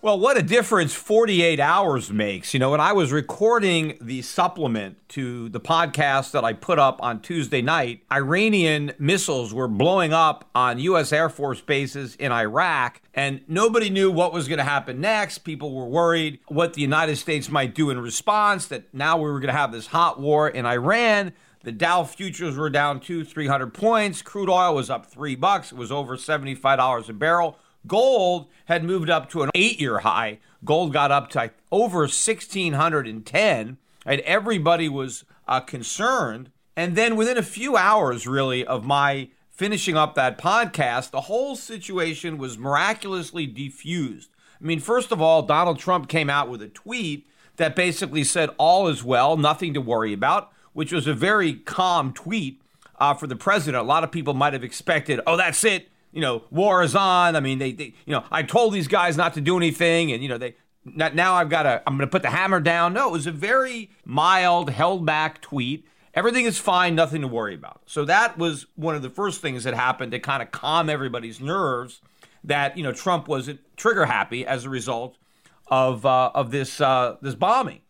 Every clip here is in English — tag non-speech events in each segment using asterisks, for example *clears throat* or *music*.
Well, what a difference 48 hours makes. You know, when I was recording the supplement to the podcast that I put up on Tuesday night, Iranian missiles were blowing up on U.S. Air Force bases in Iraq, and nobody knew what was going to happen next. People were worried what the United States might do in response, that now we were going to have this hot war in Iran. The Dow futures were down two, 300 points. Crude oil was up three bucks. It was over $75 a barrel. Gold had moved up to an eight year high. Gold got up to over 1,610, and everybody was uh, concerned. And then within a few hours, really, of my finishing up that podcast, the whole situation was miraculously defused. I mean, first of all, Donald Trump came out with a tweet that basically said, All is well, nothing to worry about, which was a very calm tweet uh, for the president. A lot of people might have expected, Oh, that's it you know, war is on. I mean, they, they, you know, I told these guys not to do anything, and you know, they now I've got to, I'm going to put the hammer down. No, it was a very mild, held back tweet. Everything is fine, nothing to worry about. So that was one of the first things that happened to kind of calm everybody's nerves. That you know, Trump wasn't trigger happy as a result of uh, of this uh, this bombing.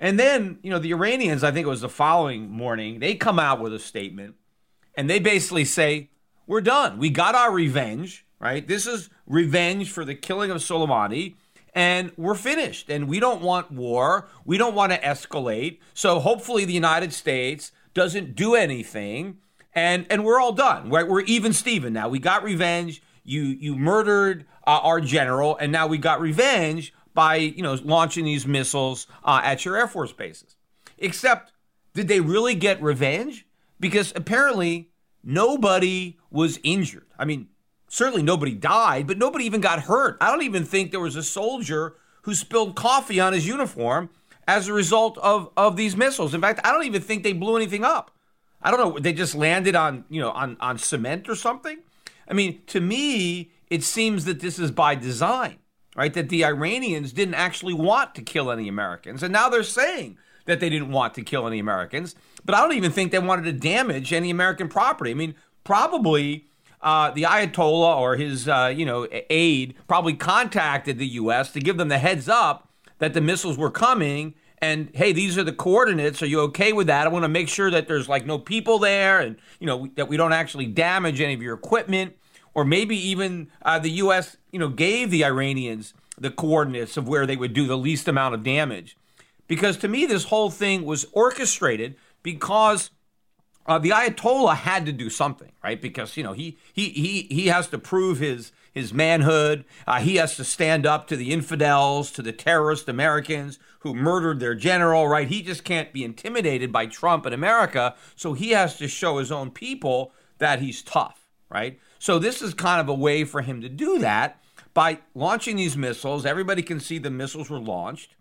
And then, you know, the Iranians, I think it was the following morning, they come out with a statement and they basically say, we're done. We got our revenge, right? This is revenge for the killing of Soleimani, and we're finished. And we don't want war. We don't want to escalate. So hopefully the United States doesn't do anything, and and we're all done. We're, we're even Steven now. We got revenge. You you murdered uh, our general, and now we got revenge by you know launching these missiles uh, at your air force bases. Except, did they really get revenge? Because apparently nobody was injured. I mean, certainly nobody died, but nobody even got hurt. I don't even think there was a soldier who spilled coffee on his uniform as a result of, of these missiles. In fact, I don't even think they blew anything up. I don't know. They just landed on, you know, on, on cement or something. I mean, to me, it seems that this is by design, right? That the Iranians didn't actually want to kill any Americans. And now they're saying that they didn't want to kill any Americans. But I don't even think they wanted to damage any American property. I mean, probably uh, the Ayatollah or his, uh, you know, aide probably contacted the U.S. to give them the heads up that the missiles were coming. And hey, these are the coordinates. Are you okay with that? I want to make sure that there's like no people there, and you know that we don't actually damage any of your equipment, or maybe even uh, the U.S. you know, gave the Iranians the coordinates of where they would do the least amount of damage. Because to me, this whole thing was orchestrated because uh, the Ayatollah had to do something, right? Because you know he he he he has to prove his his manhood. Uh, he has to stand up to the infidels, to the terrorist Americans who murdered their general, right? He just can't be intimidated by Trump and America. So he has to show his own people that he's tough, right? So this is kind of a way for him to do that by launching these missiles. Everybody can see the missiles were launched.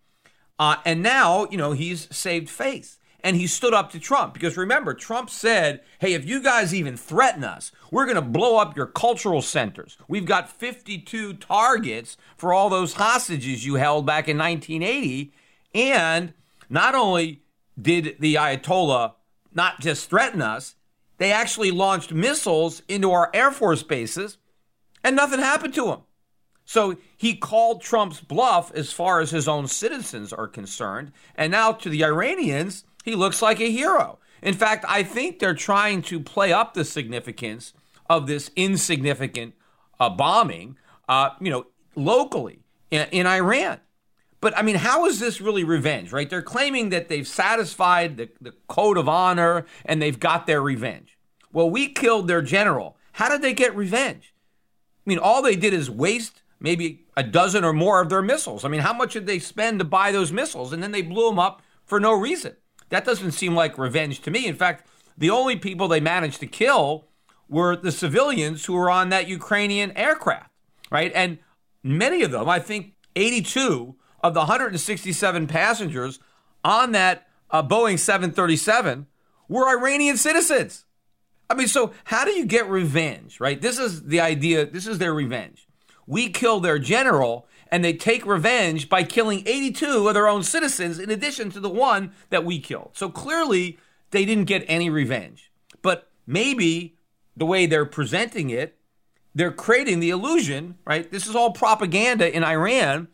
Uh, and now, you know, he's saved face and he stood up to Trump because remember, Trump said, hey, if you guys even threaten us, we're going to blow up your cultural centers. We've got 52 targets for all those hostages you held back in 1980. And not only did the Ayatollah not just threaten us, they actually launched missiles into our Air Force bases and nothing happened to them. So he called Trump's bluff as far as his own citizens are concerned. And now to the Iranians, he looks like a hero. In fact, I think they're trying to play up the significance of this insignificant uh, bombing, uh, you know, locally in, in Iran. But I mean, how is this really revenge, right? They're claiming that they've satisfied the, the code of honor and they've got their revenge. Well, we killed their general. How did they get revenge? I mean, all they did is waste maybe a dozen or more of their missiles. I mean, how much did they spend to buy those missiles? And then they blew them up for no reason. That doesn't seem like revenge to me. In fact, the only people they managed to kill were the civilians who were on that Ukrainian aircraft, right? And many of them, I think 82 of the 167 passengers on that uh, Boeing 737 were Iranian citizens. I mean, so how do you get revenge, right? This is the idea, this is their revenge. We kill their general and they take revenge by killing 82 of their own citizens in addition to the one that we killed. So clearly, they didn't get any revenge. But maybe the way they're presenting it, they're creating the illusion, right? This is all propaganda in Iran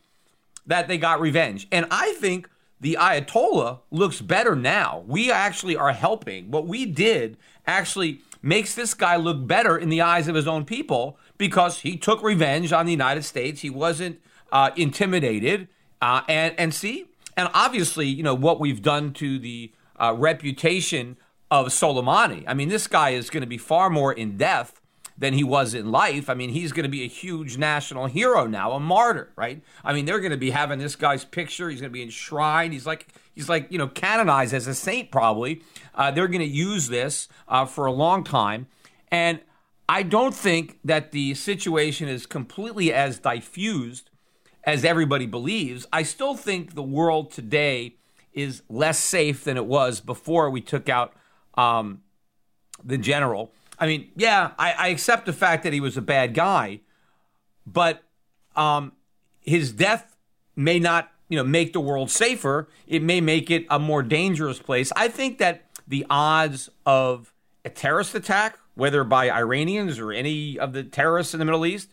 that they got revenge. And I think the Ayatollah looks better now. We actually are helping. What we did actually makes this guy look better in the eyes of his own people because he took revenge on the United States. He wasn't uh, intimidated, uh, and and see, and obviously, you know what we've done to the uh, reputation of Soleimani. I mean, this guy is going to be far more in death than he was in life. I mean, he's going to be a huge national hero now, a martyr, right? I mean, they're going to be having this guy's picture. He's going to be enshrined. He's like he's like you know canonized as a saint probably. Uh, they're going to use this uh, for a long time, and I don't think that the situation is completely as diffused as everybody believes, I still think the world today is less safe than it was before we took out um, the general. I mean, yeah, I, I, accept the fact that he was a bad guy, but um, his death may not, you know, make the world safer. It may make it a more dangerous place. I think that the odds of a terrorist attack, whether by Iranians or any of the terrorists in the Middle East,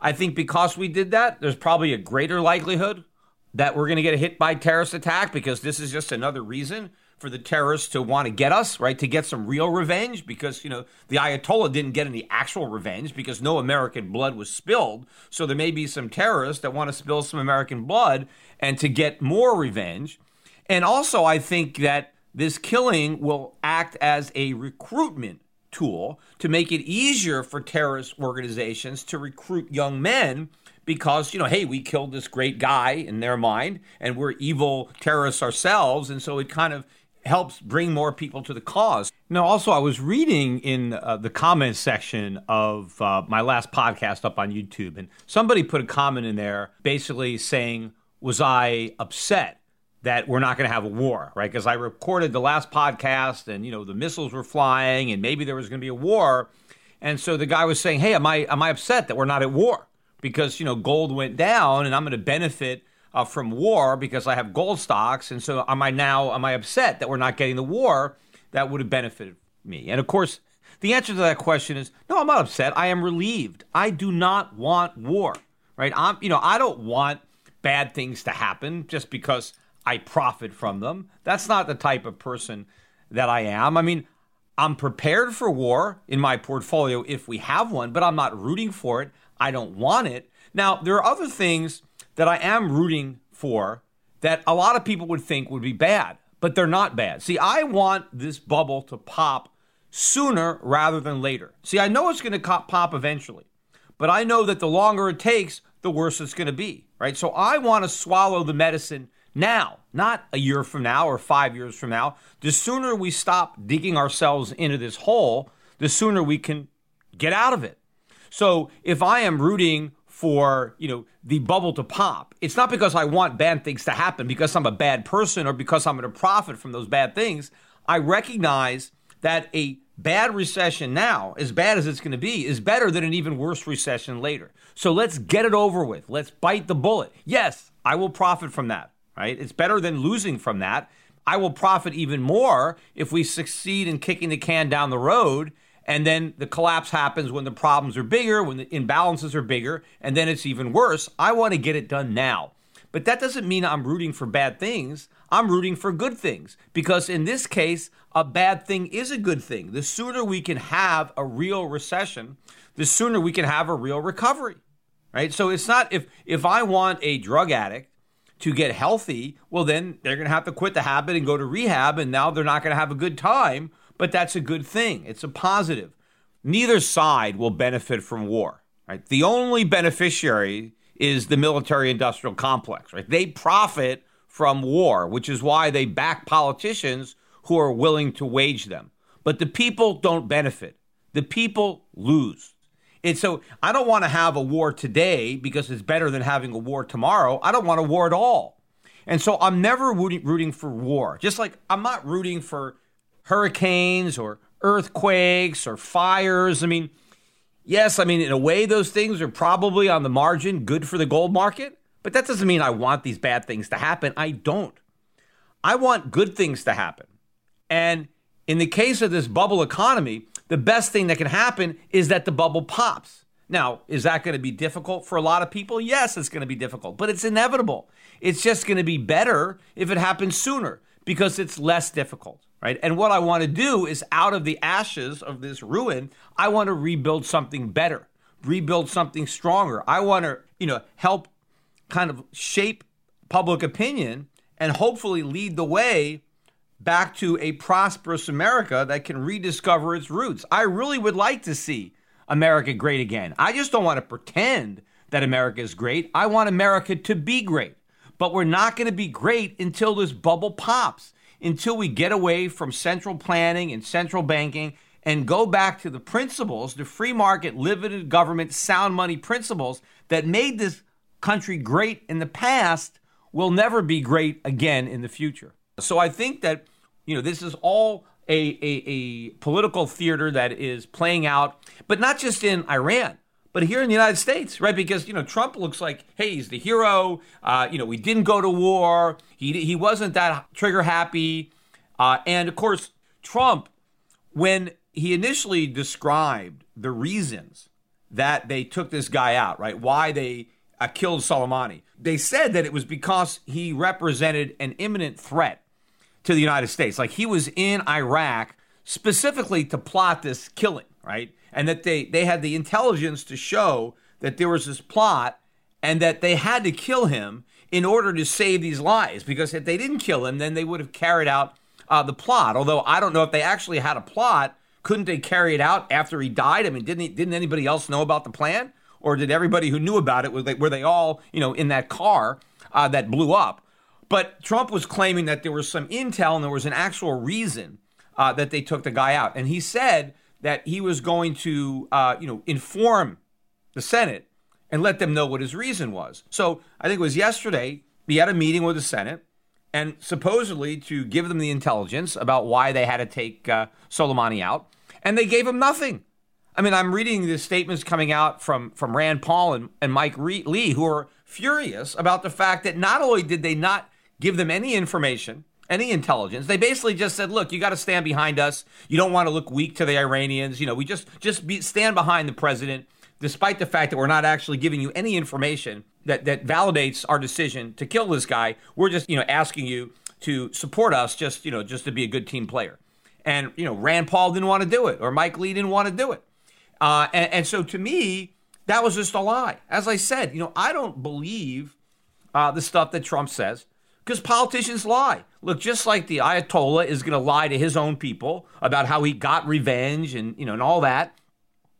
I think because we did that, there's probably a greater likelihood that we're going to get hit by terrorist attack because this is just another reason for the terrorists to want to get us, right? To get some real revenge because, you know, the Ayatollah didn't get any actual revenge because no American blood was spilled. So there may be some terrorists that want to spill some American blood and to get more revenge. And also, I think that this killing will act as a recruitment tool to make it easier for terrorist organizations to recruit young men because, you know, hey, we killed this great guy in their mind and we're evil terrorists ourselves. And so it kind of helps bring more people to the cause. Now, also, I was reading in uh, the comments section of uh, my last podcast up on YouTube, and somebody put a comment in there basically saying, Was I upset that we're not going to have a war, right? Because I recorded the last podcast and, you know, the missiles were flying and maybe there was going to be a war. And so the guy was saying, hey, am I, am I upset that we're not at war? Because, you know, gold went down and I'm going to benefit uh, from war because I have gold stocks. And so am I now, am I upset that we're not getting the war that would have benefited me? And of course, the answer to that question is no, I'm not upset. I am relieved. I do not want war, right? I'm, you know, I don't want bad things to happen just because I profit from them. That's not the type of person that I am. I mean, I'm prepared for war in my portfolio if we have one, but I'm not rooting for it. I don't want it. Now, there are other things that I am rooting for that a lot of people would think would be bad, but they're not bad. See, I want this bubble to pop sooner rather than later. See, I know it's going to pop eventually, but I know that the longer it takes, the worse it's going to be, right? So I want to swallow the medicine now, not a year from now or five years from now. The sooner we stop digging ourselves into this hole, the sooner we can get out of it. So if I am rooting for you know the bubble to pop, it's not because I want bad things to happen because I'm a bad person or because I'm going to profit from those bad things. I recognize that a bad recession now, as bad as it's going to be, is better than an even worse recession later. So let's get it over with. Let's bite the bullet. Yes, I will profit from that, right? It's better than losing from that. I will profit even more if we succeed in kicking the can down the road and then the collapse happens when the problems are bigger, when the imbalances are bigger, and then it's even worse. I want to get it done now. But that doesn't mean I'm rooting for bad things. I'm rooting for good things because in this case, a bad thing is a good thing. The sooner we can have a real recession, the sooner we can have a real recovery. Right? So it's not if if I want a drug addict to get healthy, well then they're going to have to quit the habit and go to rehab and now they're not going to have a good time, but that's a good thing. It's a positive. Neither side will benefit from war. Right? The only beneficiary is the military industrial complex, right? They profit from war, which is why they back politicians who are willing to wage them. But the people don't benefit. The people lose. And so I don't want to have a war today because it's better than having a war tomorrow. I don't want a war at all. And so I'm never rooting for war. Just like I'm not rooting for hurricanes or earthquakes or fires. I mean, yes, I mean, in a way, those things are probably on the margin good for the gold market, but that doesn't mean I want these bad things to happen. I don't. I want good things to happen. And in the case of this bubble economy, the best thing that can happen is that the bubble pops. Now, is that going to be difficult for a lot of people? Yes, it's going to be difficult, but it's inevitable. It's just going to be better if it happens sooner because it's less difficult, right? And what I want to do is out of the ashes of this ruin, I want to rebuild something better, rebuild something stronger. I want to, you know, help kind of shape public opinion and hopefully lead the way back to a prosperous America that can rediscover its roots. I really would like to see America great again. I just don't want to pretend that America is great. I want America to be great. But we're not going to be great until this bubble pops, until we get away from central planning and central banking and go back to the principles, the free market, limited government, sound money principles that made this country great in the past will never be great again in the future. So I think that you know this is all a, a, a political theater that is playing out, but not just in Iran but here in the United States, right? Because you know Trump looks like, hey, he's the hero. Uh, you know, we didn't go to war. He he wasn't that trigger happy, uh, and of course, Trump, when he initially described the reasons that they took this guy out, right? Why they uh, killed Soleimani, they said that it was because he represented an imminent threat to the United States. Like he was in Iraq specifically to plot this killing, right? And that they, they had the intelligence to show that there was this plot and that they had to kill him in order to save these lives. Because if they didn't kill him, then they would have carried out uh, the plot. Although I don't know if they actually had a plot. Couldn't they carry it out after he died? I mean, didn't he, didn't anybody else know about the plan, or did everybody who knew about it were they, were they all you know in that car uh, that blew up? But Trump was claiming that there was some intel and there was an actual reason uh, that they took the guy out. And he said that he was going to, uh, you know, inform the Senate and let them know what his reason was. So I think it was yesterday he had a meeting with the Senate and supposedly to give them the intelligence about why they had to take uh, Soleimani out, and they gave him nothing. I mean, I'm reading the statements coming out from from Rand Paul and, and Mike Lee, who are furious about the fact that not only did they not give them any information, any intelligence. They basically just said, "Look, you got to stand behind us. You don't want to look weak to the Iranians. You know, we just just be, stand behind the president, despite the fact that we're not actually giving you any information that that validates our decision to kill this guy. We're just you know asking you to support us, just you know, just to be a good team player." And you know, Rand Paul didn't want to do it, or Mike Lee didn't want to do it, uh, and, and so to me, That was just a lie. As I said, you know, I don't believe uh, the stuff that Trump says because politicians lie. Look, just like the Ayatollah is going to lie to his own people about how he got revenge and you know and all that,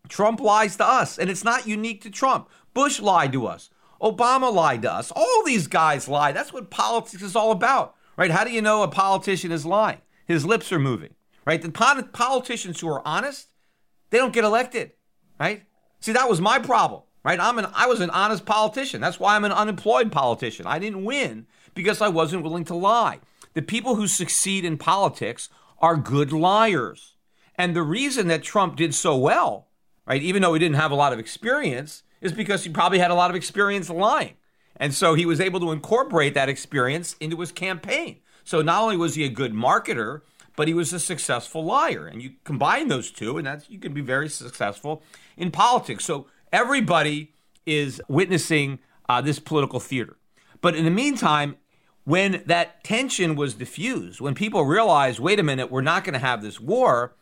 Trump lies to us, and it's not unique to Trump. Bush lied to us. Obama lied to us. All these guys lie. That's what politics is all about, right? How do you know a politician is lying? His lips are moving, right? The politicians who are honest, they don't get elected, right? See, that was my problem, right? I'm an I was an honest politician. That's why I'm an unemployed politician. I didn't win because I wasn't willing to lie. The people who succeed in politics are good liars. And the reason that Trump did so well, right, even though he didn't have a lot of experience, is because he probably had a lot of experience lying. And so he was able to incorporate that experience into his campaign. So not only was he a good marketer, but he was a successful liar. And you combine those two, and that's you can be very successful in politics. So everybody is witnessing uh, this political theater. But in the meantime, when that tension was diffused, when people realized, wait a minute, we're not going to have this war,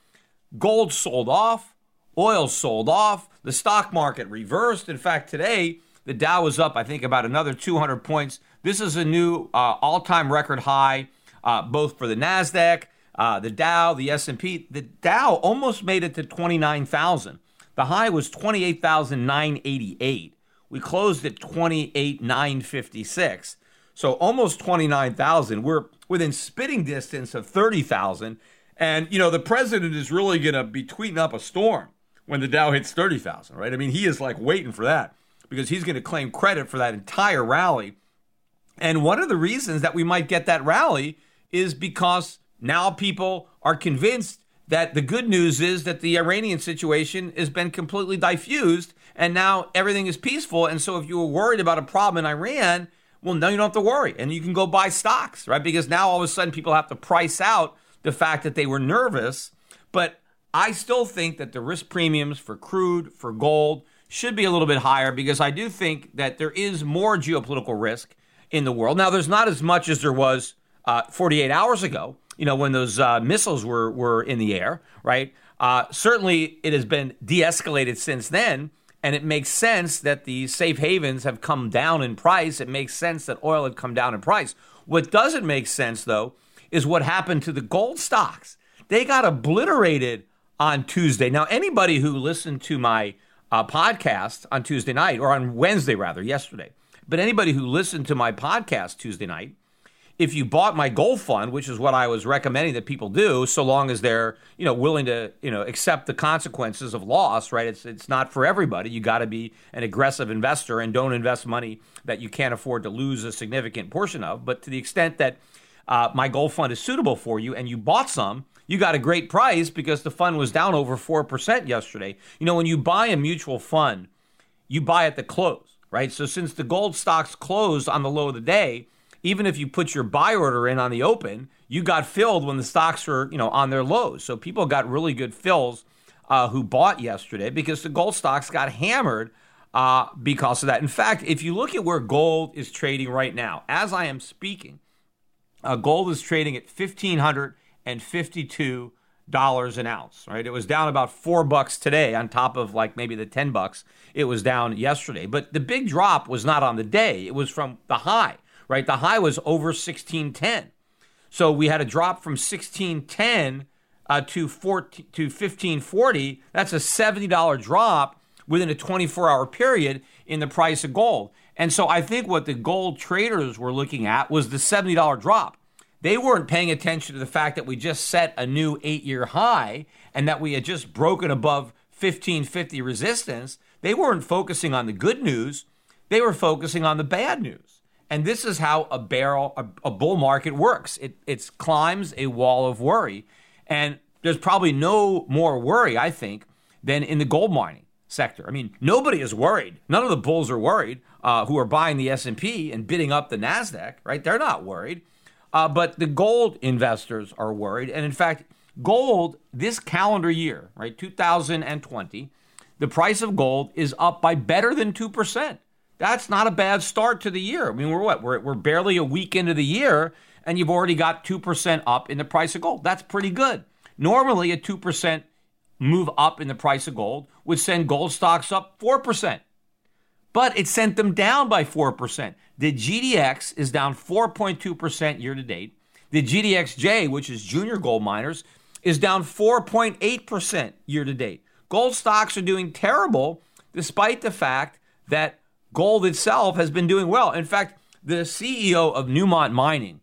gold sold off, oil sold off, the stock market reversed. In fact, today, the Dow was up, I think, about another 200 points. This is a new uh, all-time record high, uh, both for the Nasdaq, uh, the Dow, the S&P. The Dow almost made it to 29,000. The high was 28,988. We closed at 28,956. So almost 29,000. We're within spitting distance of 30,000. And, you know, the president is really going to be tweeting up a storm when the Dow hits 30,000, right? I mean, he is like waiting for that because he's going to claim credit for that entire rally. And one of the reasons that we might get that rally is because now people are convinced that the good news is that the Iranian situation has been completely diffused and now everything is peaceful. And so if you were worried about a problem in Iran, well, now you don't have to worry and you can go buy stocks, right? Because now all of a sudden people have to price out the fact that they were nervous. But I still think that the risk premiums for crude, for gold, should be a little bit higher because I do think that there is more geopolitical risk in the world. Now, there's not as much as there was uh, 48 hours ago, you know, when those uh, missiles were, were in the air, right? Uh, certainly, it has been de escalated since then. And it makes sense that the safe havens have come down in price. It makes sense that oil had come down in price. What doesn't make sense, though, is what happened to the gold stocks. They got obliterated on Tuesday. Now, anybody who listened to my uh, podcast on Tuesday night, or on Wednesday rather, yesterday, but anybody who listened to my podcast Tuesday night if you bought my gold fund, which is what I was recommending that people do, so long as they're you know willing to you know accept the consequences of loss, right? It's it's not for everybody. You got to be an aggressive investor and don't invest money that you can't afford to lose a significant portion of. But to the extent that uh, my gold fund is suitable for you and you bought some, you got a great price because the fund was down over four percent yesterday. You know when you buy a mutual fund, you buy at the close, right? So since the gold stocks closed on the low of the day even if you put your buy order in on the open, you got filled when the stocks were, you know, on their lows. So people got really good fills uh, who bought yesterday because the gold stocks got hammered uh, because of that. In fact, if you look at where gold is trading right now, as I am speaking, uh, gold is trading at fifteen hundred and fifty-two dollars an ounce. Right, it was down about four bucks today, on top of like maybe the ten bucks it was down yesterday. But the big drop was not on the day; it was from the high right? The high was over 1610. So we had a drop from 1610 uh, to 14, to 1540. That's a $70 drop within a 24 hour period in the price of gold. And so I think what the gold traders were looking at was the $70 drop. They weren't paying attention to the fact that we just set a new eight year high and that we had just broken above 1550 resistance. They weren't focusing on the good news, they were focusing on the bad news. And this is how a barrel, a, a bull market works. It it climbs a wall of worry, and there's probably no more worry, I think, than in the gold mining sector. I mean, nobody is worried. None of the bulls are worried uh, who are buying the S and P and bidding up the Nasdaq. Right? They're not worried, uh, but the gold investors are worried. And in fact, gold this calendar year, right, 2020, the price of gold is up by better than two percent. That's not a bad start to the year. I mean, we're what? We're, we're barely a week into the year, and you've already got 2% up in the price of gold. That's pretty good. Normally, a 2% move up in the price of gold would send gold stocks up 4%. but it sent them down by 4%. The GDX is down 4.2% year to date. The GDXJ, which is junior gold miners, is down 4.8% year to date. Gold stocks are doing terrible despite the fact that gold itself has been doing well. In fact, the CEO of Newmont Mining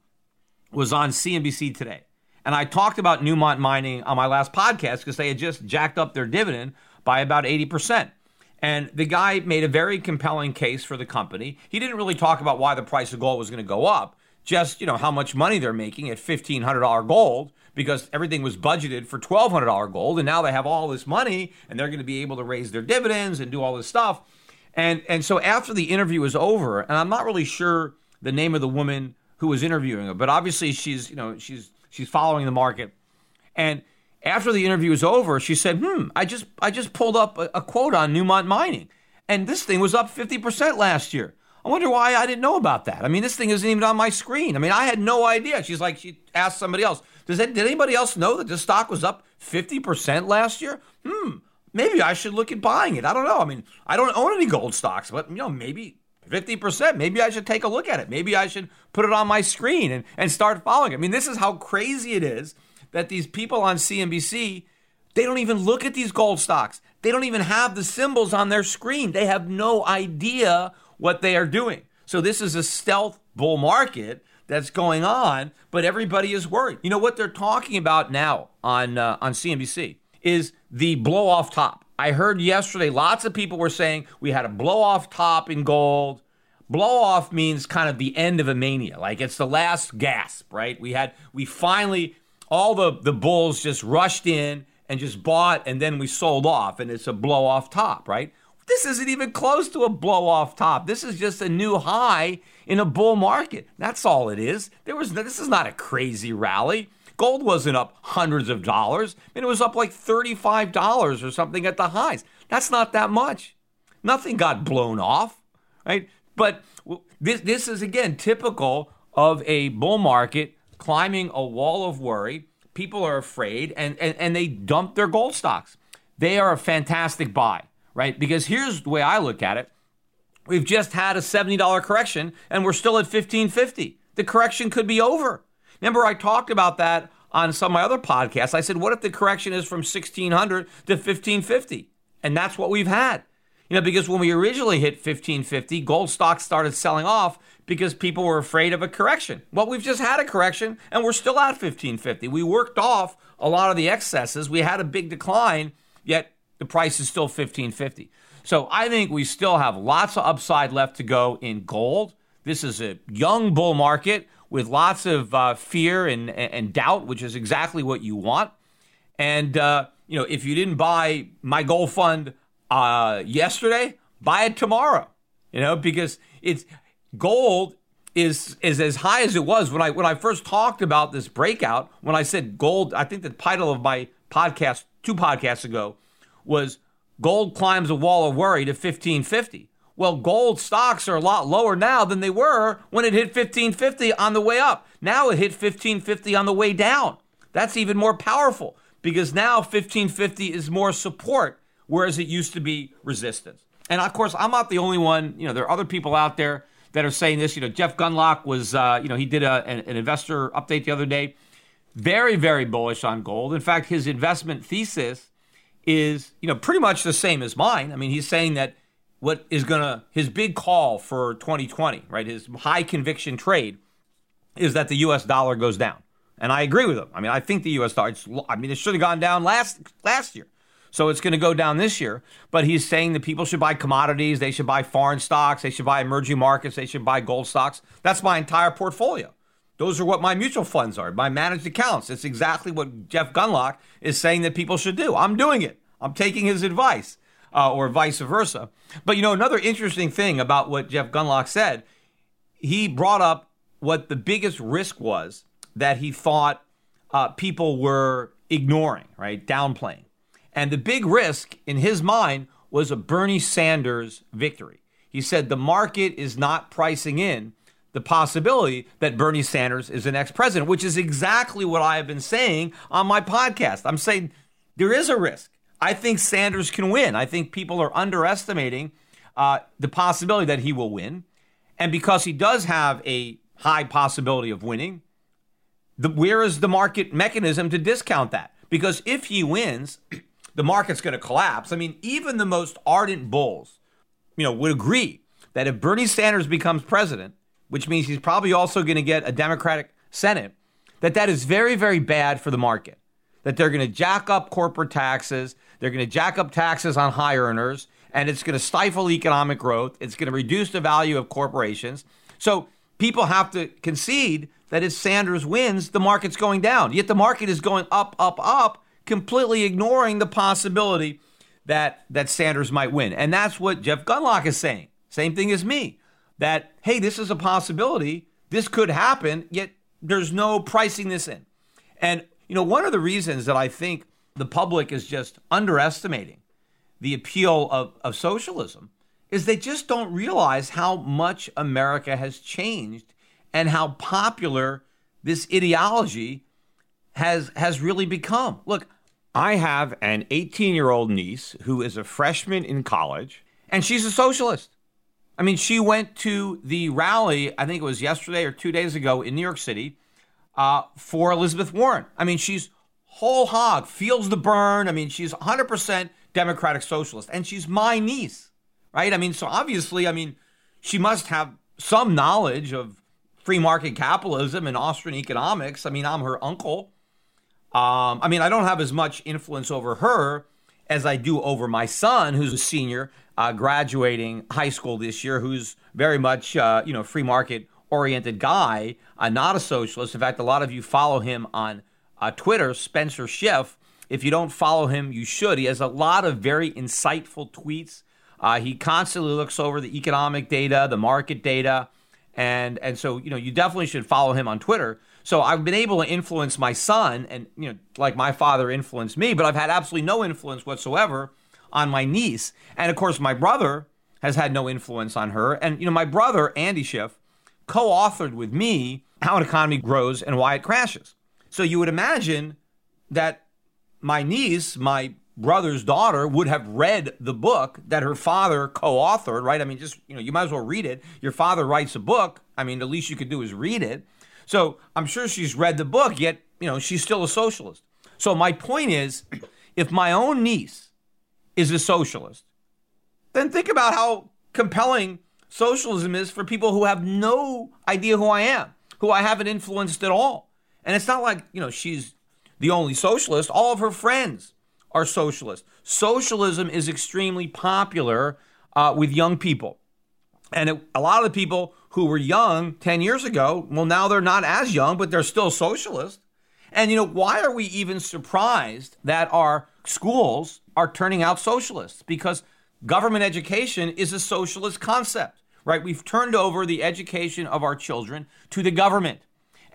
was on CNBC today. And I talked about Newmont Mining on my last podcast because they had just jacked up their dividend by about 80%. And the guy made a very compelling case for the company. He didn't really talk about why the price of gold was going to go up, just, you know, how much money they're making at $1500 gold because everything was budgeted for $1200 gold and now they have all this money and they're going to be able to raise their dividends and do all this stuff. And and so after the interview was over, and I'm not really sure the name of the woman who was interviewing her, but obviously she's, you know, she's she's following the market. And after the interview was over, she said, "Hmm, I just I just pulled up a, a quote on Newmont Mining, and this thing was up 50% last year. I wonder why I didn't know about that. I mean, this thing isn't even on my screen. I mean, I had no idea." She's like, she asked somebody else, "Does that, did anybody else know that the stock was up 50% last year? Hmm, maybe I should look at buying it. I don't know. I mean, I don't own any gold stocks, but you know, maybe 50%. Maybe I should take a look at it. Maybe I should put it on my screen and, and start following it. I mean, this is how crazy it is that these people on CNBC, they don't even look at these gold stocks. They don't even have the symbols on their screen. They have no idea what they are doing. So this is a stealth bull market that's going on, but everybody is worried. You know what they're talking about now on uh, on CNBC is the blow off top. I heard yesterday lots of people were saying we had a blow off top in gold. Blow off means kind of the end of a mania, like it's the last gasp, right? We had we finally all the, the bulls just rushed in and just bought and then we sold off and it's a blow off top, right? This isn't even close to a blow off top. This is just a new high in a bull market. That's all it is. There was this is not a crazy rally. Gold wasn't up hundreds of dollars. I mean, it was up like $35 or something at the highs. That's not that much. Nothing got blown off, right? But this this is again typical of a bull market climbing a wall of worry. People are afraid and, and, and they dump their gold stocks. They are a fantastic buy, right? Because here's the way I look at it. We've just had a $70 correction and we're still at 1550. The correction could be over. Remember, I talked about that on some of my other podcasts. I said, what if the correction is from 1600 to 1550? And that's what we've had. You know, because when we originally hit 1550, gold stocks started selling off because people were afraid of a correction. Well, we've just had a correction and we're still at 1550. We worked off a lot of the excesses. We had a big decline, yet the price is still 1550. So I think we still have lots of upside left to go in gold. This is a young bull market with lots of uh, fear and, and doubt, which is exactly what you want. And, uh, you know, if you didn't buy my gold fund uh, yesterday, buy it tomorrow, you know, because it's gold is is as high as it was when I when I first talked about this breakout. When I said gold, I think the title of my podcast two podcasts ago was "Gold climbs a wall of worry to 1550." Well, gold stocks are a lot lower now than they were when it hit 1550 on the way up. Now it hit 1550 on the way down. That's even more powerful because now 1550 is more support, whereas it used to be resistance. And of course, I'm not the only one. You know, there are other people out there that are saying this. You know, Jeff Gundlach was, uh, you know, he did a, an, an investor update the other day. Very, very bullish on gold. In fact, his investment thesis is, you know, pretty much the same as mine. I mean, he's saying that what is going to, his big call for 2020, right, his high conviction trade is that the US dollar goes down. And I agree with him. I mean, I think the US dollar, I mean, it should have gone down last last year. So it's going to go down this year. But he's saying that people should buy commodities, they should buy foreign stocks, they should buy emerging markets, they should buy gold stocks. That's my entire portfolio. Those are what my mutual funds are, my managed accounts. It's exactly what Jeff Gundlach is saying that people should do. I'm doing it. I'm taking his advice, uh, or vice versa. But you know, another interesting thing about what Jeff Gundlach said, he brought up what the biggest risk was that he thought uh, people were ignoring, right? Downplaying. And the big risk in his mind was a Bernie Sanders victory. He said the market is not pricing in the possibility that Bernie Sanders is the next president, which is exactly what I have been saying on my podcast. I'm saying there is a risk. I think Sanders can win. I think people are underestimating uh, the possibility that he will win. And because he does have a high possibility of winning, the, where is the market mechanism to discount that? Because if he wins, *clears throat* the market's going to collapse. I mean, even the most ardent bulls, you know, would agree that if Bernie Sanders becomes president, which means he's probably also going to get a Democratic Senate, that that is very, very bad for the market. That they're going to jack up corporate taxes, they're going to jack up taxes on high earners, and it's going to stifle economic growth. It's going to reduce the value of corporations. So people have to concede that if Sanders wins, the market's going down. Yet the market is going up, up, up, completely ignoring the possibility that that Sanders might win. And that's what Jeff Gundlach is saying. Same thing as me. That hey, this is a possibility. This could happen. Yet there's no pricing this in. And you know, one of the reasons that I think the public is just underestimating the appeal of, of socialism is they just don't realize how much America has changed and how popular this ideology has has really become. Look, I have an 18-year-old niece who is a freshman in college and she's a socialist. I mean, she went to the rally, I think it was yesterday or 2 days ago in New York City uh, for Elizabeth Warren. I mean, she's whole hog, feels the burn. I mean, she's 100% Democratic Socialist and she's my niece, right? I mean, so obviously, I mean, she must have some knowledge of free market capitalism and Austrian economics. I mean, I'm her uncle. Um, I mean, I don't have as much influence over her as I do over my son, who's a senior, uh, graduating high school this year, who's very much, uh, you know, free market oriented guy, uh, not a socialist. In fact, a lot of you follow him on uh, Twitter, Spencer Schiff. If you don't follow him, you should. He has a lot of very insightful tweets. Uh, he constantly looks over the economic data, the market data and and so you know you definitely should follow him on Twitter. So I've been able to influence my son, and you know, like my father influenced me, but I've had absolutely no influence whatsoever on my niece, and of course my brother has had no influence on her. And you know, my brother Andy Schiff co-authored with me how an economy grows and why it crashes. So you would imagine that my niece, my brother's daughter would have read the book that her father co-authored, right? I mean, just you know, you might as well read it. Your father writes a book. I mean, the least you could do is read it. So I'm sure she's read the book, yet you know she's still a socialist. So my point is, *clears throat* if my own niece is a socialist, then think about how compelling socialism is for people who have no idea who I am, who I haven't influenced at all. And it's not like you know she's the only socialist. All of her friends are socialists. Socialism is extremely popular uh, with young people. And it, a lot of the people who were young 10 years ago, well, now they're not as young, but they're still socialist. And, you know, why are we even surprised that our schools are turning out socialists? Because government education is a socialist concept, right? We've turned over the education of our children to the government.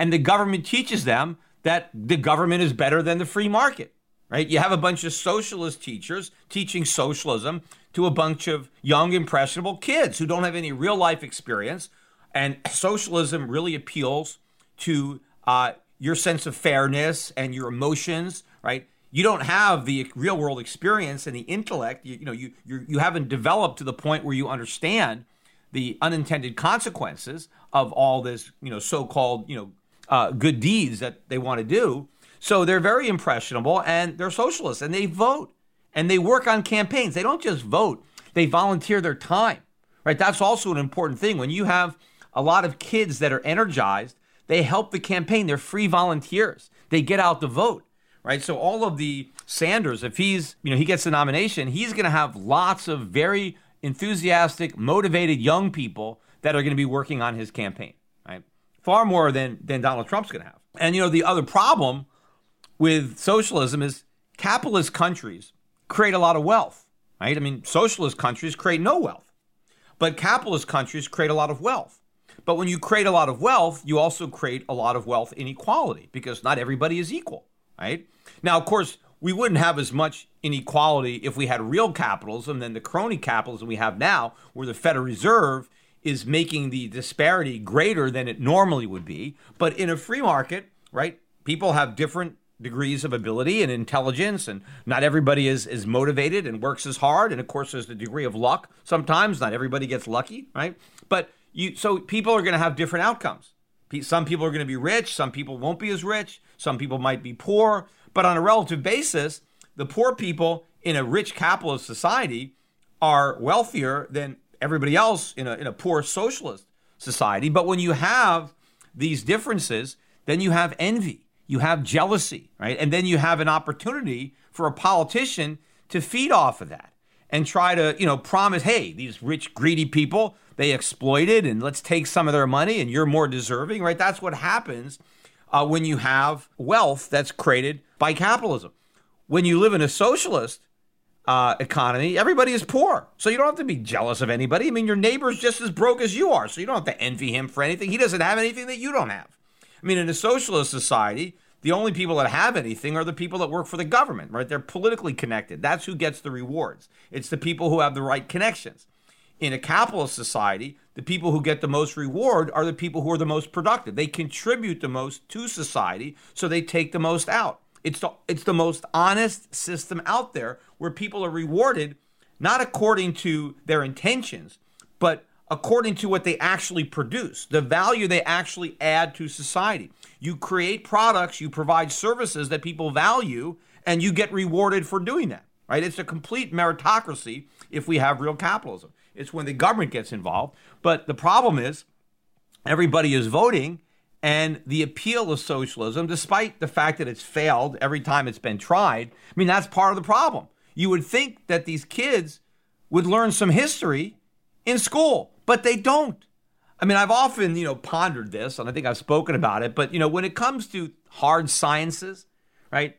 And the government teaches them that the government is better than the free market right? You have a bunch of socialist teachers teaching socialism to a bunch of young, impressionable kids who don't have any real life experience. And socialism really appeals to uh, your sense of fairness and your emotions, right? You don't have the real world experience and the intellect. You, you know, you you you haven't developed to the point where you understand the unintended consequences of all this, you know, so-called, you know, uh, good deeds that they want to do. So they're very impressionable and they're socialists and they vote and they work on campaigns. They don't just vote, they volunteer their time, right? That's also an important thing. When you have a lot of kids that are energized, they help the campaign. They're free volunteers. They get out to vote, right? So all of the Sanders, if he's, you know, he gets the nomination, he's going to have lots of very enthusiastic, motivated young people that are going to be working on his campaign? Far more than than Donald Trump's going to have. And you know, the other problem with socialism is capitalist countries create a lot of wealth, right? I mean, socialist countries create no wealth, but capitalist countries create a lot of wealth. But when you create a lot of wealth, you also create a lot of wealth inequality because not everybody is equal, right? Now, of course, we wouldn't have as much inequality if we had real capitalism than the crony capitalism we have now, where the Federal Reserve is making the disparity greater than it normally would be. But in a free market, right, people have different degrees of ability and intelligence, and not everybody is, is motivated and works as hard. And of course, there's the degree of luck. Sometimes not everybody gets lucky, right? But you, so people are going to have different outcomes. Some people are going to be rich, some people won't be as rich, some people might be poor. But on a relative basis, the poor people in a rich capitalist society are wealthier than everybody else in a, in a poor socialist society. But when you have these differences, then you have envy, you have jealousy, right? And then you have an opportunity for a politician to feed off of that and try to, you know, promise, hey, these rich, greedy people, they exploited and let's take some of their money and you're more deserving, right? That's what happens uh, when you have wealth that's created by capitalism. When you live in a socialist uh, economy, everybody is poor. So you don't have to be jealous of anybody. I mean, your neighbor's just as broke as you are. So you don't have to envy him for anything. He doesn't have anything that you don't have. I mean, in a socialist society, the only people that have anything are the people that work for the government, right? They're politically connected. That's who gets the rewards. It's the people who have the right connections. In a capitalist society, the people who get the most reward are the people who are the most productive. They contribute the most to society, so they take the most out. It's the, it's the most honest system out there where people are rewarded not according to their intentions, but according to what they actually produce, the value they actually add to society. You create products, you provide services that people value, and you get rewarded for doing that, right? It's a complete meritocracy if we have real capitalism. It's when the government gets involved. But the problem is everybody is voting, and the appeal of socialism, despite the fact that it's failed every time it's been tried, I mean, that's part of the problem. You would think that these kids would learn some history in school but they don't. I mean, I've often, you know, pondered this, and I think I've spoken about it, but, you know, when it comes to hard sciences, right,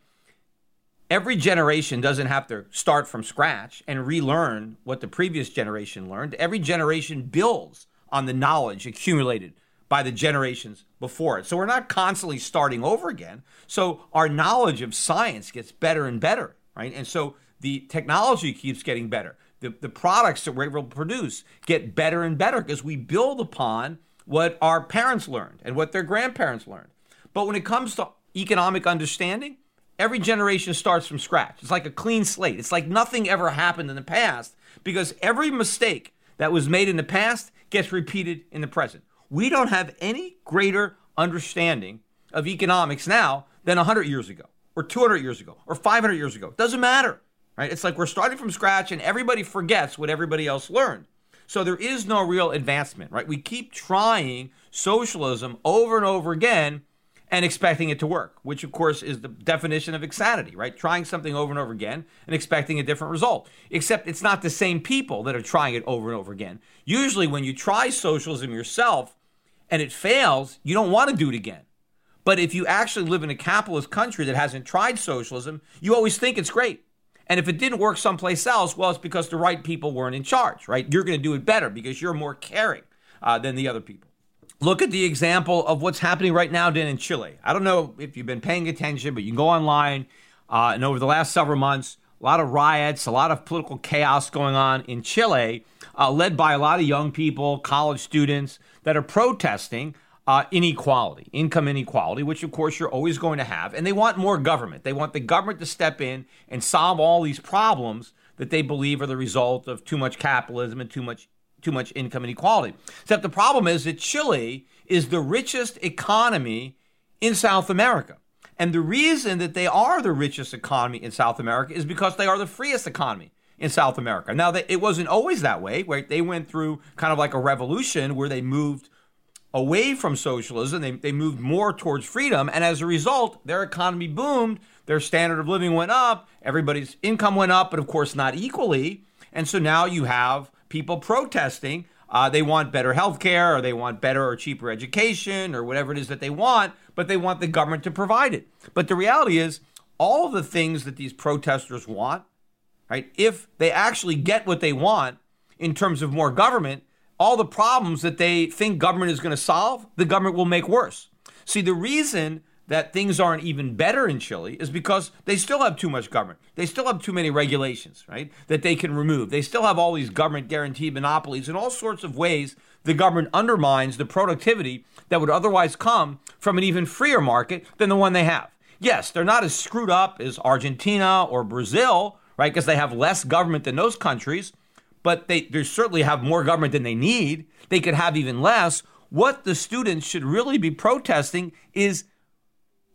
every generation doesn't have to start from scratch and relearn what the previous generation learned. Every generation builds on the knowledge accumulated by the generations before it. So we're not constantly starting over again. So our knowledge of science gets better and better, right? And so the technology keeps getting better the, the products that we're able to produce get better and better because we build upon what our parents learned and what their grandparents learned. But when it comes to economic understanding, every generation starts from scratch. It's like a clean slate. It's like nothing ever happened in the past because every mistake that was made in the past gets repeated in the present. We don't have any greater understanding of economics now than 100 years ago, or 200 years ago, or 500 years ago. It Doesn't matter right? It's like we're starting from scratch and everybody forgets what everybody else learned. So there is no real advancement, right? We keep trying socialism over and over again and expecting it to work, which of course is the definition of insanity, right? Trying something over and over again and expecting a different result. Except it's not the same people that are trying it over and over again. Usually when you try socialism yourself and it fails, you don't want to do it again. But if you actually live in a capitalist country that hasn't tried socialism, you always think it's great. And if it didn't work someplace else, well, it's because the right people weren't in charge, right? You're going to do it better because you're more caring uh, than the other people. Look at the example of what's happening right now down in Chile. I don't know if you've been paying attention, but you can go online. Uh, and over the last several months, a lot of riots, a lot of political chaos going on in Chile, uh, led by a lot of young people, college students that are protesting uh, inequality, income inequality, which of course you're always going to have. And they want more government. They want the government to step in and solve all these problems that they believe are the result of too much capitalism and too much too much income inequality. Except the problem is that Chile is the richest economy in South America. And the reason that they are the richest economy in South America is because they are the freest economy in South America. Now, it wasn't always that way, right? They went through kind of like a revolution where they moved away from socialism. They, they moved more towards freedom. And as a result, their economy boomed. Their standard of living went up. Everybody's income went up, but of course, not equally. And so now you have people protesting. Uh, they want better health care or they want better or cheaper education or whatever it is that they want, but they want the government to provide it. But the reality is, all of the things that these protesters want, right, if they actually get what they want in terms of more government, all the problems that they think government is going to solve, the government will make worse. See, the reason that things aren't even better in Chile is because they still have too much government. They still have too many regulations, right? That they can remove. They still have all these government guaranteed monopolies in all sorts of ways. The government undermines the productivity that would otherwise come from an even freer market than the one they have. Yes, they're not as screwed up as Argentina or Brazil, right? Because they have less government than those countries, but they, they certainly have more government than they need. They could have even less. What the students should really be protesting is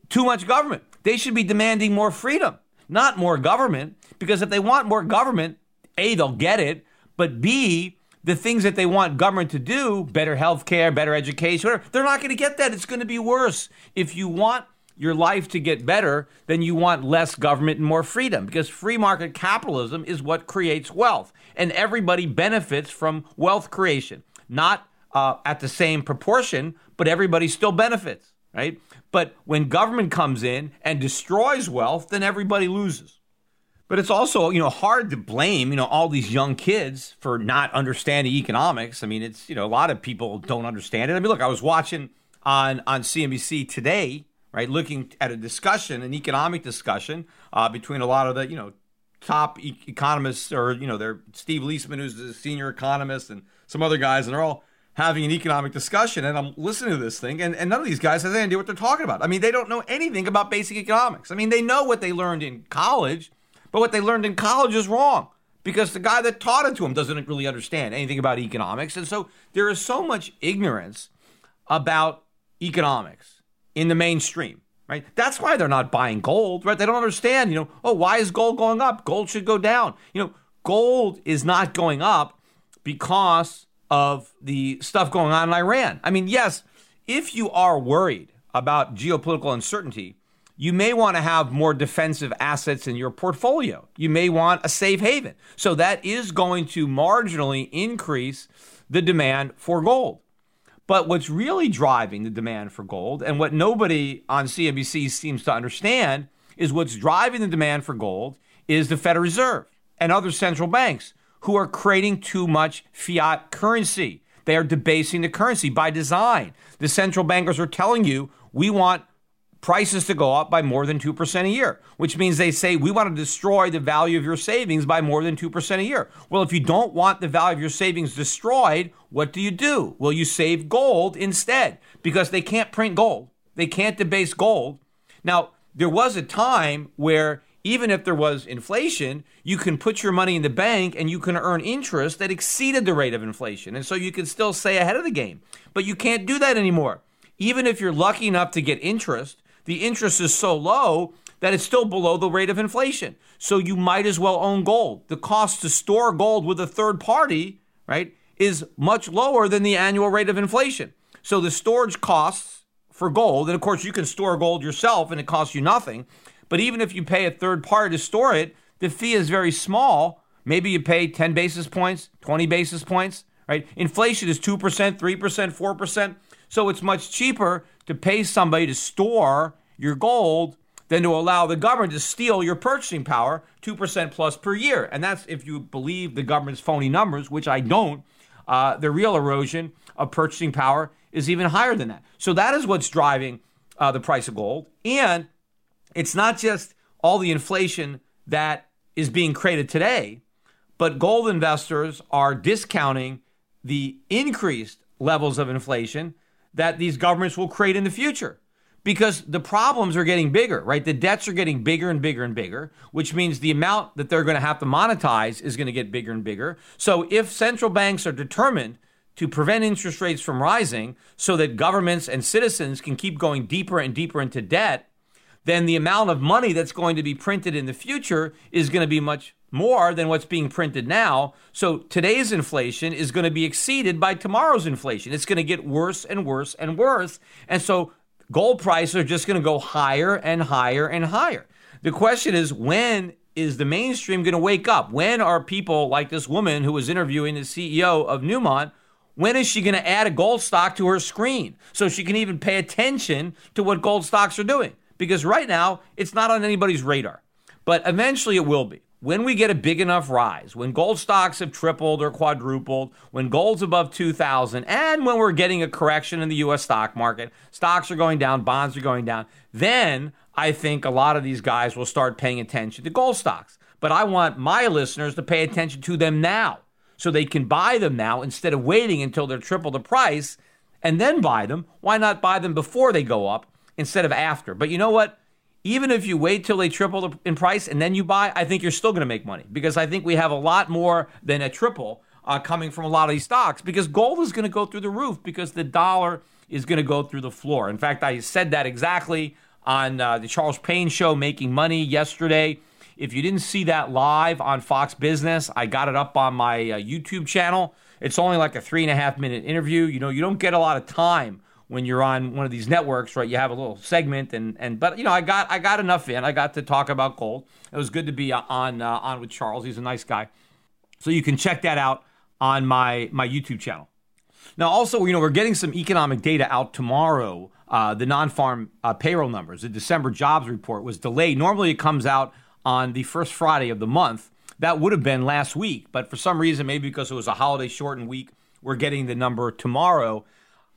too much government. They should be demanding more freedom, not more government, because if they want more government, A, they'll get it, but B, the things that they want government to do, better health care, better education, whatever, they're not going to get that. It's going to be worse. If you want your life to get better, then you want less government and more freedom because free market capitalism is what creates wealth. And everybody benefits from wealth creation, not uh, at the same proportion, but everybody still benefits, right? But when government comes in and destroys wealth, then everybody loses. But it's also, you know, hard to blame, you know, all these young kids for not understanding economics. I mean, it's, you know, a lot of people don't understand it. I mean, look, I was watching on on CNBC today right? Looking at a discussion, an economic discussion uh, between a lot of the, you know, top e- economists or, you know, they're Steve Liesman, who's the senior economist, and some other guys, and they're all having an economic discussion. And I'm listening to this thing, and, and none of these guys has any idea what they're talking about. I mean, they don't know anything about basic economics. I mean, they know what they learned in college, but what they learned in college is wrong because the guy that taught it to them doesn't really understand anything about economics. And so there is so much ignorance about economics in the mainstream, right? That's why they're not buying gold, right? They don't understand, you know, oh, why is gold going up? Gold should go down. You know, gold is not going up because of the stuff going on in Iran. I mean, yes, if you are worried about geopolitical uncertainty, you may want to have more defensive assets in your portfolio. You may want a safe haven. So that is going to marginally increase the demand for gold. But what's really driving the demand for gold, and what nobody on CNBC seems to understand, is what's driving the demand for gold is the Federal Reserve and other central banks who are creating too much fiat currency. They are debasing the currency by design. The central bankers are telling you we want prices to go up by more than 2% a year, which means they say we want to destroy the value of your savings by more than 2% a year. Well, if you don't want the value of your savings destroyed, what do you do? Well, you save gold instead because they can't print gold. They can't debase gold. Now, there was a time where even if there was inflation, you can put your money in the bank and you can earn interest that exceeded the rate of inflation. And so you can still stay ahead of the game. But you can't do that anymore. Even if you're lucky enough to get interest, the interest is so low that it's still below the rate of inflation. So you might as well own gold. The cost to store gold with a third party, right, is much lower than the annual rate of inflation. So the storage costs for gold, and of course you can store gold yourself and it costs you nothing, but even if you pay a third party to store it, the fee is very small. Maybe you pay 10 basis points, 20 basis points, right? Inflation is 2%, 3%, 4%. So it's much cheaper to pay somebody to store your gold than to allow the government to steal your purchasing power 2% plus per year. And that's if you believe the government's phony numbers, which I don't. Uh, the real erosion of purchasing power is even higher than that. So that is what's driving uh, the price of gold. And it's not just all the inflation that is being created today, but gold investors are discounting the increased levels of inflation that these governments will create in the future because the problems are getting bigger, right? The debts are getting bigger and bigger and bigger, which means the amount that they're going to have to monetize is going to get bigger and bigger. So if central banks are determined to prevent interest rates from rising so that governments and citizens can keep going deeper and deeper into debt, then the amount of money that's going to be printed in the future is going to be much more than what's being printed now. So today's inflation is going to be exceeded by tomorrow's inflation. It's going to get worse and worse and worse. And so gold prices are just going to go higher and higher and higher. The question is when is the mainstream going to wake up? When are people like this woman who was interviewing the CEO of Newmont? When is she going to add a gold stock to her screen so she can even pay attention to what gold stocks are doing? Because right now, it's not on anybody's radar. But eventually it will be when we get a big enough rise, when gold stocks have tripled or quadrupled, when gold's above 2000, and when we're getting a correction in the US stock market, stocks are going down, bonds are going down, then I think a lot of these guys will start paying attention to gold stocks. But I want my listeners to pay attention to them now so they can buy them now instead of waiting until they're triple the price and then buy them. Why not buy them before they go up instead of after? But you know what? Even if you wait till they triple in price and then you buy, I think you're still going to make money because I think we have a lot more than a triple uh, coming from a lot of these stocks because gold is going to go through the roof because the dollar is going to go through the floor. In fact, I said that exactly on uh, the Charles Payne show, Making Money, yesterday. If you didn't see that live on Fox Business, I got it up on my uh, YouTube channel. It's only like a three and a half minute interview. You know, you don't get a lot of time when you're on one of these networks, right? You have a little segment, and and but you know, I got I got enough in. I got to talk about gold. It was good to be on uh, on with Charles. He's a nice guy, so you can check that out on my my YouTube channel. Now, also, you know, we're getting some economic data out tomorrow. Uh, the non-farm uh, payroll numbers, the December jobs report was delayed. Normally, it comes out on the first Friday of the month. That would have been last week, but for some reason, maybe because it was a holiday shortened week, we're getting the number tomorrow.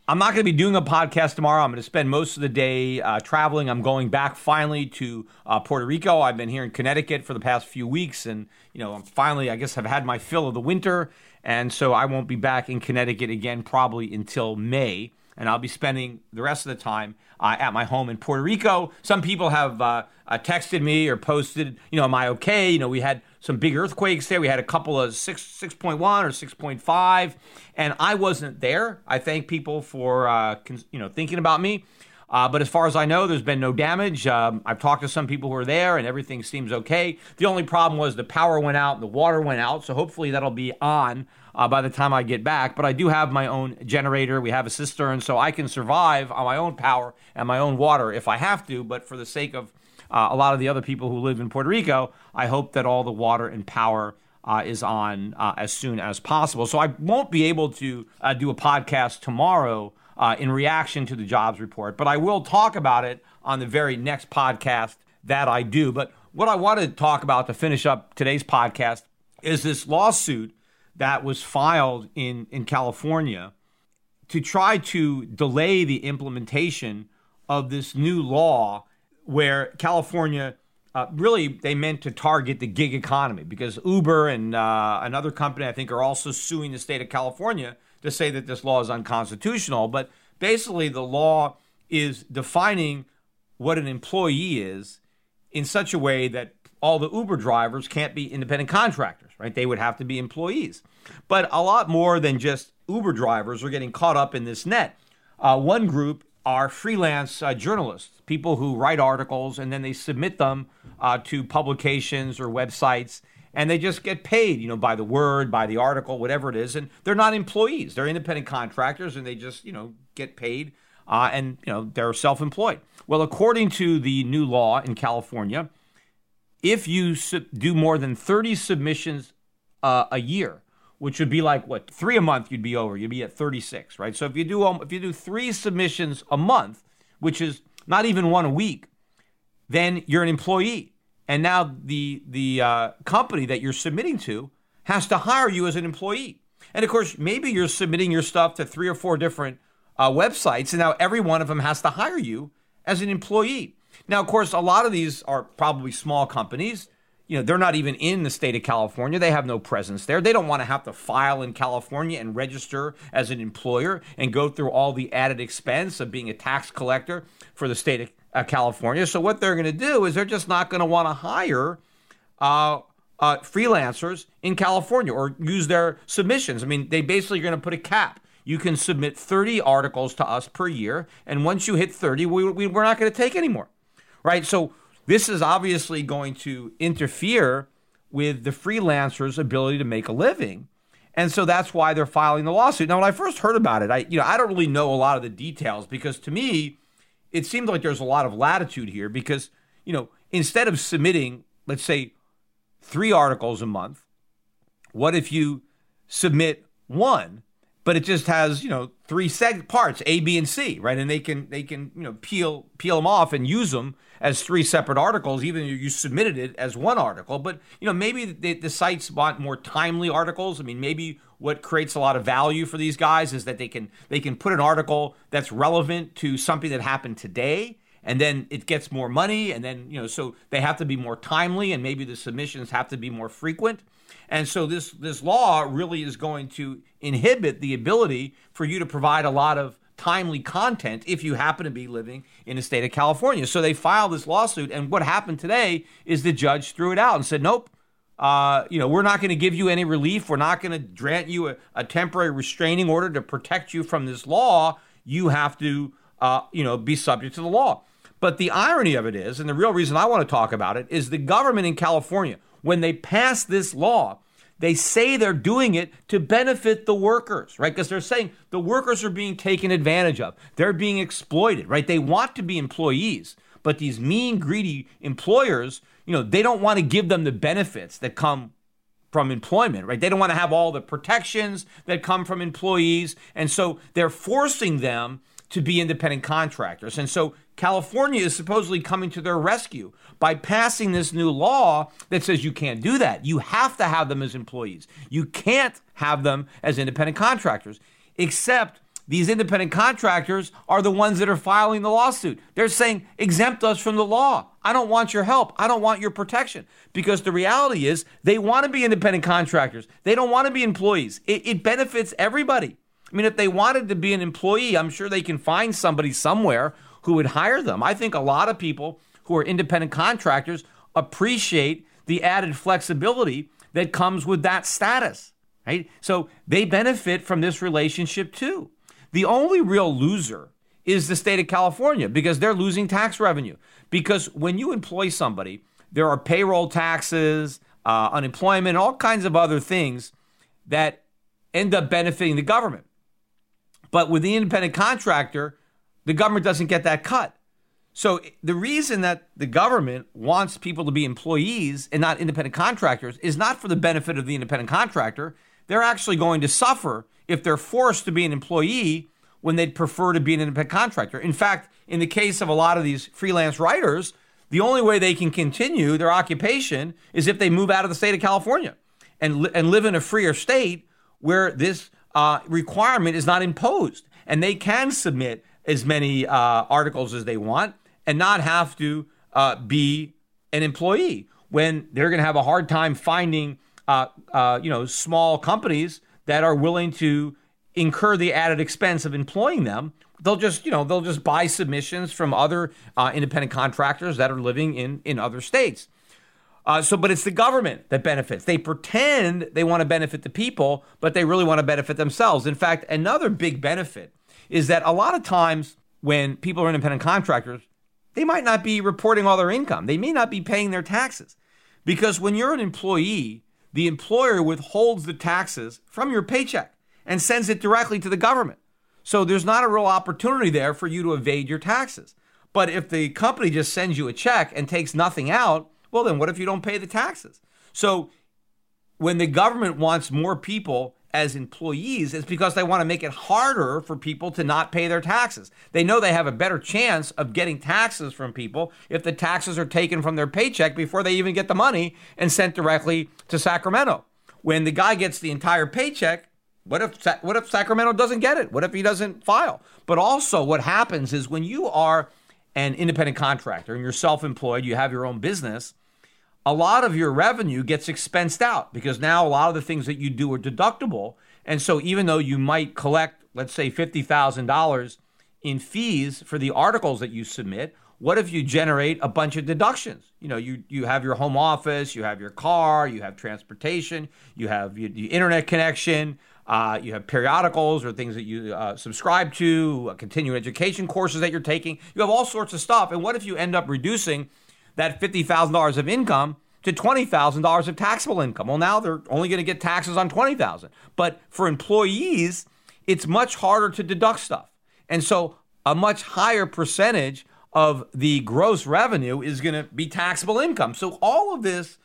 I'm not going to be doing a podcast tomorrow. I'm going to spend most of the day uh, traveling. I'm going back finally to uh, Puerto Rico. I've been here in Connecticut for the past few weeks, and you know, I'm finally, I guess, have had my fill of the winter, and so I won't be back in Connecticut again probably until May. And I'll be spending the rest of the time uh, at my home in Puerto Rico. Some people have uh, uh, texted me or posted, you know, am I okay? You know, we had some big earthquakes there. We had a couple of six, 6.1 or 6.5, and I wasn't there. I thank people for, uh, cons- you know, thinking about me. Uh, but as far as I know, there's been no damage. Um, I've talked to some people who are there, and everything seems okay. The only problem was the power went out and the water went out. So hopefully that'll be on uh, by the time I get back. But I do have my own generator. We have a cistern, so I can survive on my own power and my own water if I have to. But for the sake of uh, a lot of the other people who live in Puerto Rico, I hope that all the water and power. Uh, is on uh, as soon as possible. So I won't be able to uh, do a podcast tomorrow uh, in reaction to the jobs report, but I will talk about it on the very next podcast that I do. But what I want to talk about to finish up today's podcast is this lawsuit that was filed in, in California to try to delay the implementation of this new law where California uh, really they meant to target the gig economy because Uber and uh, another company I think are also suing the state of California to say that this law is unconstitutional. But basically, the law is defining what an employee is in such a way that all the Uber drivers can't be independent contractors, right? They would have to be employees. But a lot more than just Uber drivers are getting caught up in this net. Uh, one group are freelance uh, journalists, people who write articles and then they submit them uh, to publications or websites and they just get paid, you know, by the word, by the article, whatever it is, and they're not employees; they're independent contractors, and they just, you know, get paid, uh, and you know, they're self-employed. Well, according to the new law in California, if you su- do more than 30 submissions uh, a year, which would be like what three a month, you'd be over. You'd be at 36, right? So if you do um, if you do three submissions a month, which is not even one a week, then you're an employee and now the the uh, company that you're submitting to has to hire you as an employee. And of course, maybe you're submitting your stuff to three or four different uh, websites, and now every one of them has to hire you as an employee. Now, of course, a lot of these are probably small companies. You know, they're not even in the state of California. They have no presence there. They don't want to have to file in California and register as an employer and go through all the added expense of being a tax collector for the state of uh, California. So what they're going to do is they're just not going to want to hire uh, uh, freelancers in California or use their submissions. I mean, they basically are going to put a cap. You can submit 30 articles to us per year, and once you hit 30, we, we, we're not going to take anymore, right? So this is obviously going to interfere with the freelancer's ability to make a living. And so that's why they're filing the lawsuit. Now, when I first heard about it, I you know I don't really know a lot of the details because to me, it seemed like there's a lot of latitude here because, you know, instead of submitting, let's say, three articles a month, what if you submit one, but it just has, you know, three seg- parts, A, B, and C, right? And they can they can, you know, peel peel them off and use them as three separate articles, even if you submitted it as one article. But, you know, maybe the, the sites want more timely articles. I mean, maybe what creates a lot of value for these guys is that they can they can put an article that's relevant to something that happened today and then it gets more money and then you know so they have to be more timely and maybe the submissions have to be more frequent and so this this law really is going to inhibit the ability for you to provide a lot of timely content if you happen to be living in the state of California. So they filed this lawsuit, and what happened today is the judge threw it out and said, nope. Uh, you know, we're not going to give you any relief. We're not going to grant you a, a, temporary restraining order to protect you from this law. You have to, uh, you know, be subject to the law. But the irony of it is, and the real reason I want to talk about it, is the government in California, when they passed this law, they say they're doing it to benefit the workers, right? Because they're saying the workers are being taken advantage of. They're being exploited, right? They want to be employees, but these mean, greedy employers, you know, they don't want to give them the benefits that come from employment, right? They don't want to have all the protections that come from employees. And so they're forcing them to be independent contractors. And so California is supposedly coming to their rescue by passing this new law that says you can't do that. You have to have them as employees. You can't have them as independent contractors, except these independent contractors are the ones that are filing the lawsuit. They're saying, exempt us from the law. I don't want your help. I don't want your protection. Because the reality is, they want to be independent contractors. They don't want to be employees. It, it benefits everybody. I mean, if they wanted to be an employee, I'm sure they can find somebody somewhere who would hire them. I think a lot of people who are independent contractors appreciate the added flexibility that comes with that status, right? So they benefit from this relationship too. The only real loser is the state of California because they're losing tax revenue. Because when you employ somebody, there are payroll taxes, uh, unemployment, all kinds of other things that end up benefiting the government. But with the independent contractor, the government doesn't get that cut. So the reason that the government wants people to be employees and not independent contractors is not for the benefit of the independent contractor. They're actually going to suffer if they're forced to be an employee when they'd prefer to be an independent contractor. In fact, in the case of a lot of these freelance writers, the only way they can continue their occupation is if they move out of the state of California and, li- and live in a freer state where this uh, requirement is not imposed. And they can submit as many uh, articles as they want and not have to uh, be an employee when they're going to have a hard time finding uh, uh, you know small companies that are willing to incur the added expense of employing them they'll just you know they'll just buy submissions from other uh, independent contractors that are living in in other states uh, so, but it's the government that benefits. They pretend they want to benefit the people, but they really want to benefit themselves. In fact, another big benefit is that a lot of times when people are independent contractors, they might not be reporting all their income. They may not be paying their taxes. Because when you're an employee, the employer withholds the taxes from your paycheck and sends it directly to the government. So there's not a real opportunity there for you to evade your taxes. But if the company just sends you a check and takes nothing out, well, then what if you don't pay the taxes? So when the government wants more people as employees, it's because they want to make it harder for people to not pay their taxes. They know they have a better chance of getting taxes from people if the taxes are taken from their paycheck before they even get the money and sent directly to Sacramento. When the guy gets the entire paycheck, what if what if Sacramento doesn't get it? What if he doesn't file? But also what happens is when you are an independent contractor and you're self-employed, you have your own business, a lot of your revenue gets expensed out because now a lot of the things that you do are deductible. And so even though you might collect, let's say, $50,000 in fees for the articles that you submit, what if you generate a bunch of deductions? You know, you, you have your home office, you have your car, you have transportation, you have your, your internet connection, uh, you have periodicals or things that you uh, subscribe to, uh, continuing education courses that you're taking. You have all sorts of stuff. And what if you end up reducing that $50,000 of income to $20,000 of taxable income. Well, now they're only going to get taxes on 20,000. But for employees, it's much harder to deduct stuff. And so a much higher percentage of the gross revenue is going to be taxable income. So all of this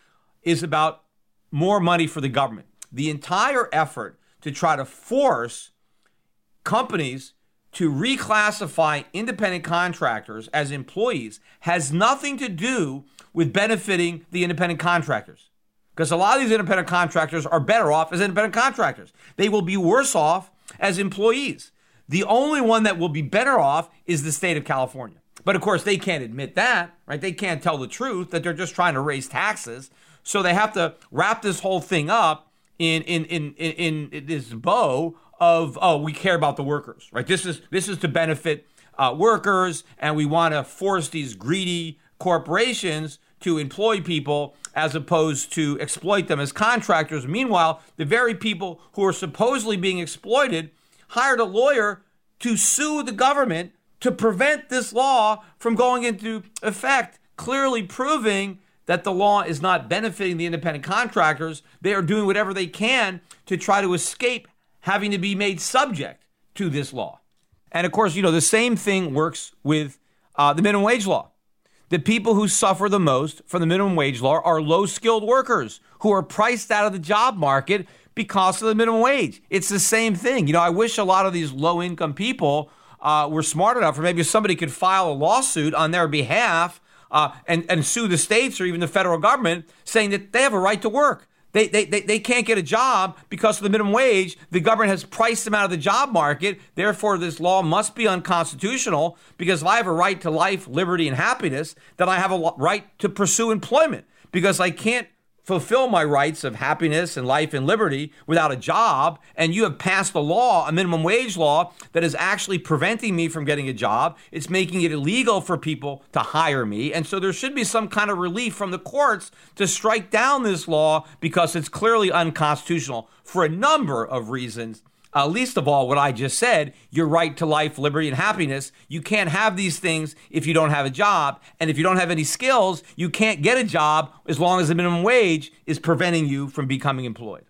is about more money for the government. The entire effort to try to force companies to reclassify independent contractors as employees has nothing to do with benefiting the independent contractors. Because a lot of these independent contractors are better off as independent contractors. They will be worse off as employees. The only one that will be better off is the state of California. But of course, they can't admit that, right? They can't tell the truth that they're just trying to raise taxes. So they have to wrap this whole thing up in in in in, in this bow of oh we care about the workers, right? This is this is to benefit uh, workers, and we want to force these greedy corporations to employ people as opposed to exploit them as contractors. Meanwhile, the very people who are supposedly being exploited hired a lawyer to sue the government to prevent this law from going into effect, clearly proving that the law is not benefiting the independent contractors. They are doing whatever they can to try to escape having to be made subject to this law. And of course, you know, the same thing works with uh, the minimum wage law. The people who suffer the most from the minimum wage law are low skilled workers who are priced out of the job market because of the minimum wage. It's the same thing. You know, I wish a lot of these low income people uh, were smart enough, or maybe somebody could file a lawsuit on their behalf uh, and, and sue the states or even the federal government saying that they have a right to work. They, they, they, can't get a job because of the minimum wage. The government has priced them out of the job market. Therefore, this law must be unconstitutional because if I have a right to life, liberty, and happiness, then I have a right to pursue employment because I can't fulfill my rights of happiness and life and liberty without a job, and you have passed a law, a minimum wage law, that is actually preventing me from getting a job. It's making it illegal for people to hire me. And so there should be some kind of relief from the courts to strike down this law because it's clearly unconstitutional for a number of reasons uh, least of all what I just said, your right to life, liberty, and happiness. You can't have these things if you don't have a job. And if you don't have any skills, you can't get a job as long as the minimum wage is preventing you from becoming employed.